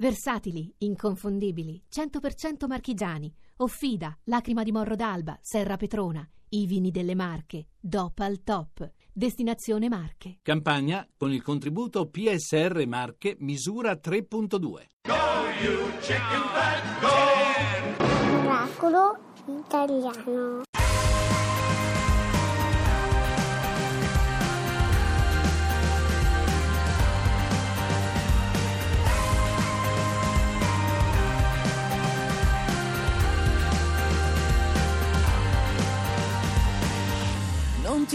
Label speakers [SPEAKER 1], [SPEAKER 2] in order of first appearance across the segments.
[SPEAKER 1] Versatili, inconfondibili, 100% marchigiani. Offida, Lacrima di Morro d'Alba, Serra Petrona. I vini delle Marche, DOP al top. Destinazione Marche.
[SPEAKER 2] Campagna con il contributo PSR Marche misura 3.2.
[SPEAKER 3] Oracolo italiano.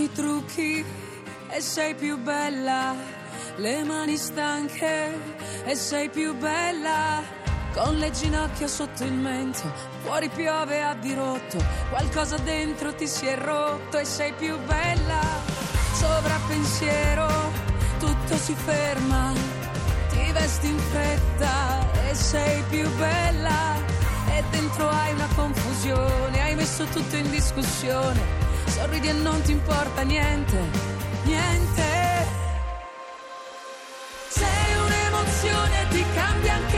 [SPEAKER 4] Ti trucchi e sei più bella, le mani stanche e sei più bella, con le ginocchia sotto il mento, fuori piove a dirotto, qualcosa dentro ti si è rotto e sei più bella, sovrappensiero, tutto si ferma, ti vesti in fretta e sei più bella, e dentro hai una confusione, hai messo tutto in discussione sorridi e non ti importa niente, niente. Sei un'emozione, ti cambia anche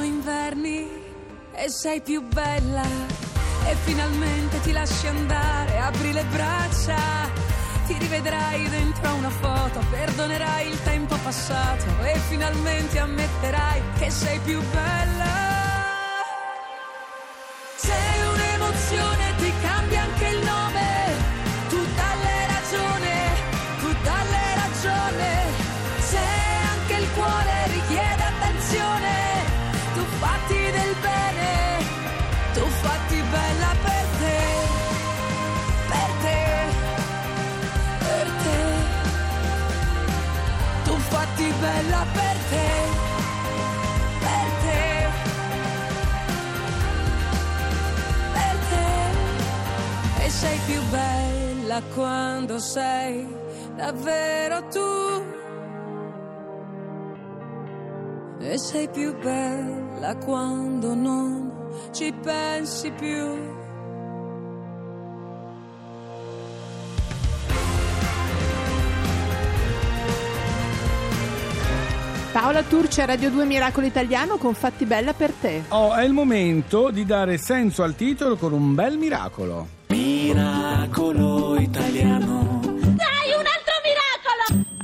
[SPEAKER 4] Passano inverni e sei più bella e finalmente ti lasci andare, apri le braccia, ti rivedrai dentro una foto, perdonerai il tempo passato e finalmente ammetterai che sei più bella. Fatti bella per te. Per te. per te e sei più bella quando sei davvero tu e sei più bella quando non ci pensi più
[SPEAKER 5] Paola Turci a Radio 2 Miracolo Italiano con Fatti Bella per te.
[SPEAKER 6] Oh, è il momento di dare senso al titolo con un bel miracolo.
[SPEAKER 7] Miracolo italiano.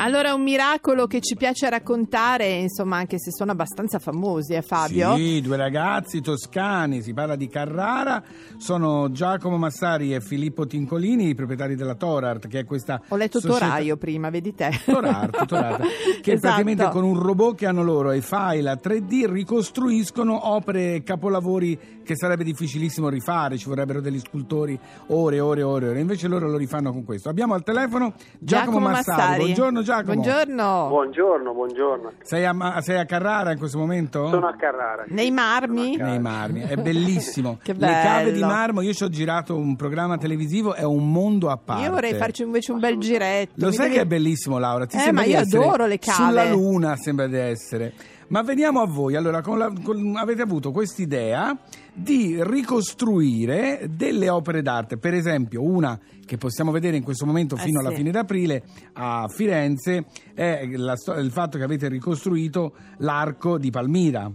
[SPEAKER 5] Allora, un miracolo che ci piace raccontare, insomma, anche se sono abbastanza famosi, eh Fabio?
[SPEAKER 6] Sì, due ragazzi toscani, si parla di Carrara, sono Giacomo Massari e Filippo Tincolini, i proprietari della Torart, che è questa
[SPEAKER 5] Ho letto
[SPEAKER 6] società-
[SPEAKER 5] Toraio prima, vedi te.
[SPEAKER 6] Torart, Torart, che
[SPEAKER 5] Esatto.
[SPEAKER 6] praticamente con un robot che hanno loro e file a 3D ricostruiscono opere capolavori che sarebbe difficilissimo rifare, ci vorrebbero degli scultori ore ore ore, ore. invece loro lo rifanno con questo. Abbiamo al telefono Giacomo, Massari. Buongiorno Giacomo.
[SPEAKER 5] Buongiorno.
[SPEAKER 8] Buongiorno, buongiorno.
[SPEAKER 6] Sei a, Ma- sei a Carrara in questo momento?
[SPEAKER 8] Sono a Carrara.
[SPEAKER 5] Nei marmi?
[SPEAKER 6] Nei marmi, è bellissimo.
[SPEAKER 5] Che
[SPEAKER 6] Le cave
[SPEAKER 5] bello.
[SPEAKER 6] di marmo, io ci ho girato un programma televisivo, è un mondo a parte.
[SPEAKER 5] Io vorrei farci invece un bel giretto.
[SPEAKER 6] Lo
[SPEAKER 5] Mi
[SPEAKER 6] sai
[SPEAKER 5] devi-
[SPEAKER 6] che è bellissimo, Laura? Ti
[SPEAKER 5] Eh,
[SPEAKER 6] sembra
[SPEAKER 5] ma
[SPEAKER 6] di
[SPEAKER 5] io
[SPEAKER 6] essere
[SPEAKER 5] adoro le cave.
[SPEAKER 6] Sulla luna sembra di essere. Ma veniamo a voi. Allora, con la- con- avete avuto quest'idea di ricostruire delle opere d'arte. Per esempio, una che possiamo vedere in questo momento
[SPEAKER 5] Eh,
[SPEAKER 6] fino alla
[SPEAKER 5] sì.
[SPEAKER 6] fine d'aprile a Firenze è la il fatto che avete ricostruito l'arco di Palmira.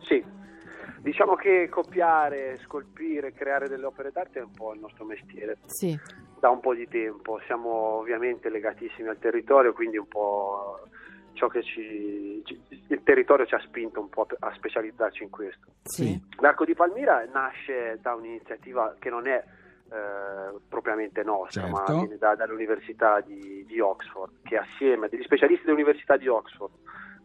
[SPEAKER 8] Sì, diciamo che copiare, scolpire, creare delle opere d'arte è un po' il nostro mestiere.
[SPEAKER 5] Sì.
[SPEAKER 8] Da un po' di tempo siamo ovviamente legatissimi al territorio, quindi un po' ciò che ci, ci- il territorio ci ha spinto un po' a specializzarci in questo.
[SPEAKER 5] Sì.
[SPEAKER 8] L'arco di Palmira nasce da un'iniziativa che non è eh, propriamente nostra,
[SPEAKER 6] Certo.
[SPEAKER 8] ma viene da- dall'Università di, di Oxford, che assieme a degli specialisti dell'Università di Oxford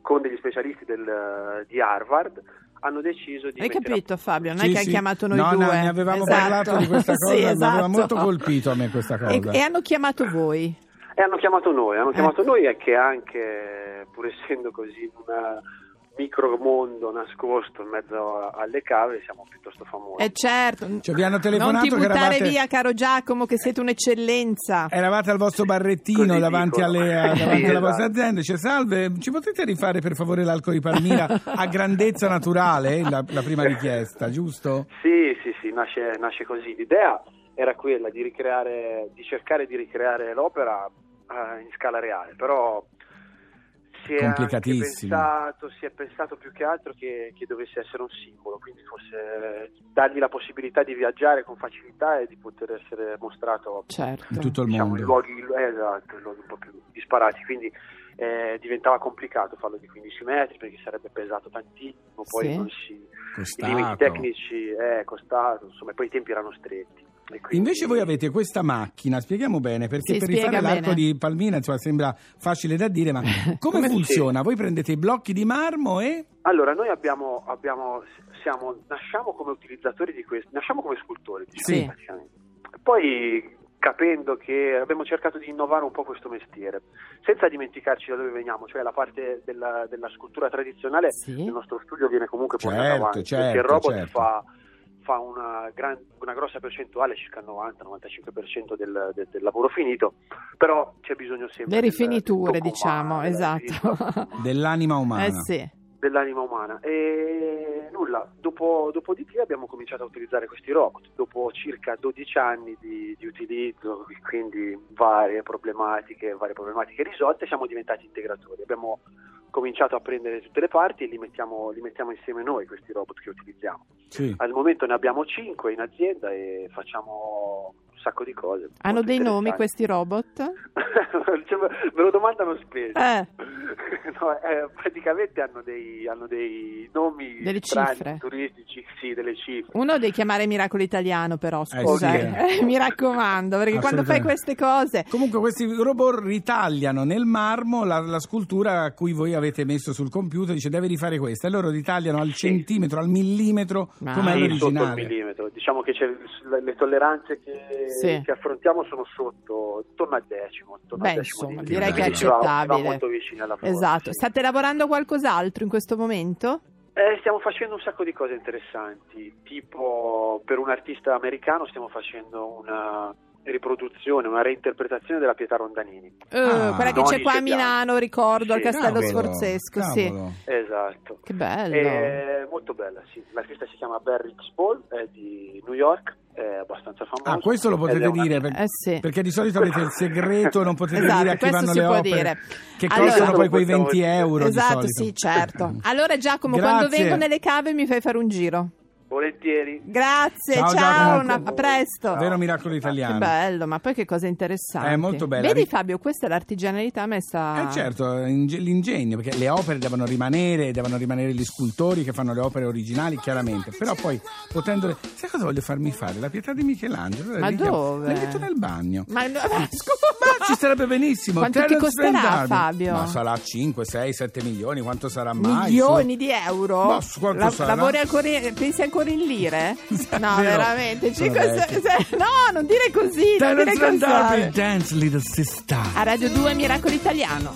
[SPEAKER 8] con degli specialisti del- di Harvard hanno deciso di
[SPEAKER 5] Hai
[SPEAKER 8] mettere a
[SPEAKER 5] capito Fabio? Non
[SPEAKER 6] Sì,
[SPEAKER 5] è che
[SPEAKER 6] sì.
[SPEAKER 5] hanno chiamato noi
[SPEAKER 6] no,
[SPEAKER 5] due.
[SPEAKER 6] No, ne avevamo
[SPEAKER 5] Esatto.
[SPEAKER 6] parlato di questa cosa,
[SPEAKER 5] Sì,
[SPEAKER 6] mi aveva
[SPEAKER 5] esatto.
[SPEAKER 6] molto colpito a me questa cosa.
[SPEAKER 5] E, e hanno chiamato voi.
[SPEAKER 8] E hanno chiamato noi, hanno
[SPEAKER 5] Eh.
[SPEAKER 8] chiamato noi e che anche, pur essendo così una, micromondo nascosto in mezzo a- alle cave siamo piuttosto famosi.
[SPEAKER 5] Eh certo.
[SPEAKER 6] Cioè, vi hanno
[SPEAKER 5] non
[SPEAKER 6] telefonato
[SPEAKER 5] ti
[SPEAKER 6] che
[SPEAKER 5] buttare
[SPEAKER 6] eravate-
[SPEAKER 5] via, caro Giacomo, che siete un'eccellenza.
[SPEAKER 6] Eravate al vostro barrettino
[SPEAKER 8] Così
[SPEAKER 6] davanti, alle- a-
[SPEAKER 8] Sì,
[SPEAKER 6] davanti alla vostra
[SPEAKER 8] esatto.
[SPEAKER 6] azienda. Dice: Salve, ci potete rifare per favore l'alcol di Palmira a grandezza naturale? La, la prima richiesta, giusto?
[SPEAKER 8] Sì, sì, sì, nasce, nasce così. L'idea era quella di ricreare, di cercare di ricreare l'opera eh, in scala reale, però si è pensato, si è pensato più che altro che, che dovesse essere un simbolo, quindi fosse dargli la possibilità di viaggiare con facilità e di poter essere mostrato
[SPEAKER 5] Certo.
[SPEAKER 6] In tutto il
[SPEAKER 8] diciamo, in
[SPEAKER 6] mondo.
[SPEAKER 8] luoghi, eh, esatto, in luoghi un po' più disparati, quindi eh, diventava complicato farlo di 15 metri perché sarebbe pesato tantissimo, poi
[SPEAKER 5] Sì.
[SPEAKER 8] non si, i limiti tecnici è costato, insomma, e poi i tempi erano stretti. Quindi-
[SPEAKER 6] Invece voi avete questa macchina, spieghiamo bene, perché
[SPEAKER 5] Sì,
[SPEAKER 6] per rifare l'arco
[SPEAKER 5] bene.
[SPEAKER 6] di Palmina insomma, sembra facile da dire, ma come,
[SPEAKER 5] Come-
[SPEAKER 6] funziona? Voi prendete i blocchi di marmo e...
[SPEAKER 8] Allora, noi abbiamo, abbiamo siamo, nasciamo come utilizzatori di questo, nasciamo come scultori, diciamo,
[SPEAKER 5] Sì.
[SPEAKER 8] praticamente. Poi capendo che abbiamo cercato di innovare un po' questo mestiere, senza dimenticarci da dove veniamo, cioè la parte della, della scultura tradizionale
[SPEAKER 5] Sì.
[SPEAKER 8] nel nostro studio viene comunque portata
[SPEAKER 6] Certo,
[SPEAKER 8] avanti,
[SPEAKER 6] certo,
[SPEAKER 8] perché il robot
[SPEAKER 6] certo.
[SPEAKER 8] fa, fa una, gran- una grossa percentuale, circa il 90-95% del, del- del lavoro finito, però c'è bisogno sempre
[SPEAKER 5] Le rifiniture,
[SPEAKER 8] del
[SPEAKER 5] diciamo,
[SPEAKER 8] umano,
[SPEAKER 5] esatto.
[SPEAKER 6] dell'anima umana.
[SPEAKER 5] Eh sì.
[SPEAKER 8] dell'anima umana e nulla, dopo, dopodiché abbiamo cominciato a utilizzare questi robot, dopo circa 12 anni di, di utilizzo, quindi varie problematiche, varie problematiche risolte, siamo diventati integratori, abbiamo cominciato a prendere tutte le parti e li mettiamo, li mettiamo insieme noi questi robot che utilizziamo.
[SPEAKER 6] Sì.
[SPEAKER 8] Al momento ne abbiamo 5 in azienda e facciamo un sacco di cose.
[SPEAKER 5] Hanno dei nomi questi robot?
[SPEAKER 8] Cioè, me lo domandano spesso.
[SPEAKER 5] Eh.
[SPEAKER 8] No, eh, praticamente hanno dei, hanno dei nomi
[SPEAKER 5] Delle
[SPEAKER 8] strani,
[SPEAKER 5] cifre.
[SPEAKER 8] turistici, sì, delle cifre.
[SPEAKER 5] Uno devi chiamare Miracolo Italiano, però, scusa,
[SPEAKER 6] sì,
[SPEAKER 5] eh. mi raccomando, perché quando fai queste cose...
[SPEAKER 6] Comunque questi robot ritagliano nel marmo la, la scultura a cui voi avete messo sul computer, dice deve rifare questa, e loro ritagliano al
[SPEAKER 8] Sì.
[SPEAKER 6] centimetro, al millimetro,
[SPEAKER 5] Ma-
[SPEAKER 6] come
[SPEAKER 8] Sì, sotto il
[SPEAKER 6] all'originale.
[SPEAKER 8] millimetro. Diciamo che c'è, le, le tolleranze che,
[SPEAKER 5] Sì.
[SPEAKER 8] che affrontiamo sono sotto, intorno al decimo. intorno
[SPEAKER 5] Beh,
[SPEAKER 8] al decimo
[SPEAKER 5] insomma,
[SPEAKER 8] di-
[SPEAKER 5] direi che è
[SPEAKER 8] si va- va
[SPEAKER 5] accettabile.
[SPEAKER 8] molto vicini alla
[SPEAKER 5] Esatto. State lavorando a qualcos'altro in questo momento?
[SPEAKER 8] Eh, stiamo facendo un sacco di cose interessanti, tipo per un artista americano stiamo facendo una riproduzione, una reinterpretazione della Pietà Rondanini.
[SPEAKER 5] Eh,
[SPEAKER 6] Ah.
[SPEAKER 5] quella che c'è qua a. Milano, ricordo, al
[SPEAKER 8] Sì.
[SPEAKER 5] Castello
[SPEAKER 6] Cavolo,
[SPEAKER 5] Sforzesco, sì.
[SPEAKER 6] cavolo.
[SPEAKER 8] Esatto.
[SPEAKER 5] Che bello.
[SPEAKER 8] È molto bella, sì. L'artista si chiama Barry Spall, è di New York, è abbastanza famoso.
[SPEAKER 6] Ah, questo lo potete
[SPEAKER 8] una-
[SPEAKER 6] dire, per-
[SPEAKER 5] Eh sì.
[SPEAKER 6] perché di solito avete il segreto, non potete
[SPEAKER 5] Esatto,
[SPEAKER 6] dire a chi
[SPEAKER 5] questo
[SPEAKER 6] vanno
[SPEAKER 5] si
[SPEAKER 6] le
[SPEAKER 5] può
[SPEAKER 6] opere,
[SPEAKER 5] dire.
[SPEAKER 6] che
[SPEAKER 5] Allora-
[SPEAKER 6] costano poi quei
[SPEAKER 8] Possiamo
[SPEAKER 6] 20
[SPEAKER 8] dire.
[SPEAKER 6] euro di
[SPEAKER 5] Esatto, sì, certo. Allora Giacomo,
[SPEAKER 6] Grazie.
[SPEAKER 5] quando vengo nelle cave mi fai fare un giro.
[SPEAKER 8] Volentieri.
[SPEAKER 5] Grazie,
[SPEAKER 6] Ciao,
[SPEAKER 5] ciao, una- a presto.
[SPEAKER 6] Vero miracolo
[SPEAKER 5] Che
[SPEAKER 6] italiano.
[SPEAKER 5] bello, ma poi che cosa interessante.
[SPEAKER 6] È molto bella.
[SPEAKER 5] Vedi Fabio, questa è l'artigianalità messa...
[SPEAKER 6] Eh certo, inge- l'ingegno, perché le opere devono rimanere, devono rimanere gli scultori che fanno le opere originali, chiaramente. Però poi, potendole... Sai cosa voglio farmi fare? La pietà di Michelangelo.
[SPEAKER 5] Ma dove?
[SPEAKER 6] Le metto nel bagno.
[SPEAKER 5] Ma no,
[SPEAKER 6] Ma
[SPEAKER 5] scusa,
[SPEAKER 6] ci sarebbe benissimo.
[SPEAKER 5] Quanto ti
[SPEAKER 6] Terence
[SPEAKER 5] costerà,
[SPEAKER 6] Spendardi.
[SPEAKER 5] Fabio?
[SPEAKER 6] Ma sarà 5, 6, 7 milioni, quanto sarà mai?
[SPEAKER 5] milioni
[SPEAKER 6] Su-
[SPEAKER 5] di euro?
[SPEAKER 6] Ma quanto sarà?
[SPEAKER 5] lavori ancora pensi ancora in lire? No, veramente.
[SPEAKER 6] Sono
[SPEAKER 5] cinque,
[SPEAKER 6] vecchio.
[SPEAKER 5] se- se- no, non dire così.
[SPEAKER 6] Terence Spendardi,
[SPEAKER 5] così.
[SPEAKER 6] Dance Little Sister.
[SPEAKER 5] A Radio 2 Miracolo Italiano.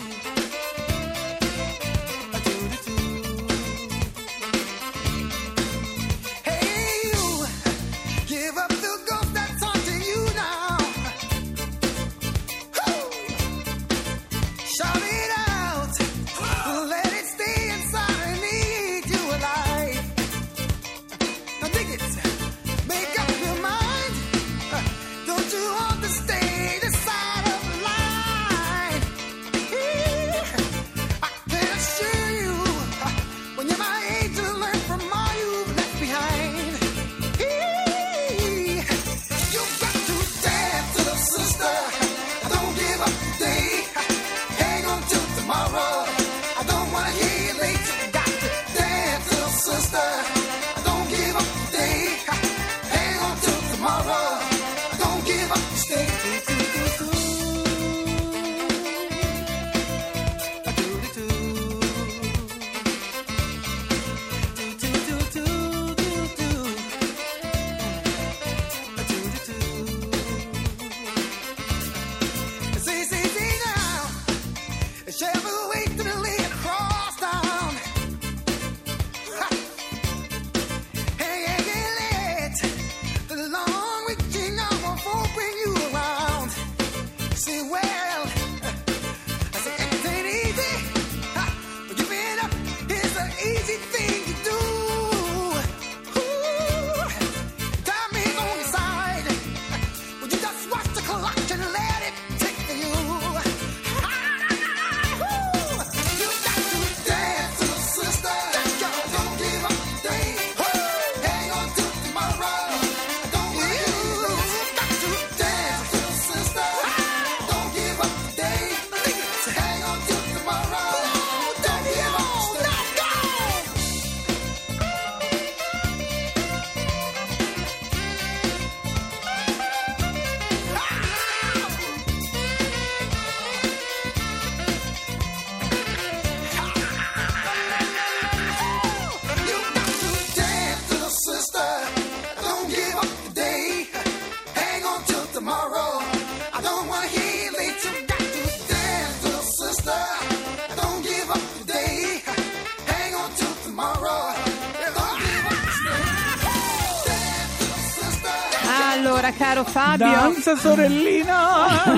[SPEAKER 5] Caro Fabio,
[SPEAKER 6] Danza sorellina!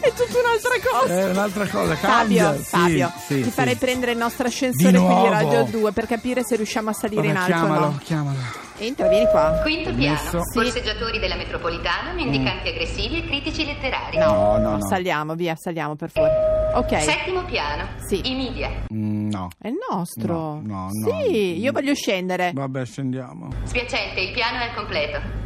[SPEAKER 5] è tutta un'altra cosa.
[SPEAKER 6] È un'altra cosa,
[SPEAKER 5] Fabio.
[SPEAKER 6] Sì,
[SPEAKER 5] Fabio,
[SPEAKER 6] sì,
[SPEAKER 5] ti
[SPEAKER 6] sì.
[SPEAKER 5] farei prendere il nostro ascensore qui di? Radio 2 per capire se riusciamo a salire in
[SPEAKER 6] Vabbè,
[SPEAKER 5] alto o
[SPEAKER 6] chiamalo,
[SPEAKER 5] no.
[SPEAKER 6] chiamalo.
[SPEAKER 5] Entra, vieni qua.
[SPEAKER 9] Quinto piano,
[SPEAKER 5] Sì.
[SPEAKER 9] borseggiatori della metropolitana, mendicanti aggressivi e critici letterari.
[SPEAKER 6] No, no, no.
[SPEAKER 5] Saliamo, via, saliamo per favore. Ok,
[SPEAKER 9] Settimo piano,
[SPEAKER 5] Sì.
[SPEAKER 9] i media.
[SPEAKER 6] Mm, no.
[SPEAKER 5] è il nostro.
[SPEAKER 6] No, no, no.
[SPEAKER 5] Sì, io voglio scendere.
[SPEAKER 6] Vabbè, scendiamo.
[SPEAKER 9] Spiacente, il piano è al completo.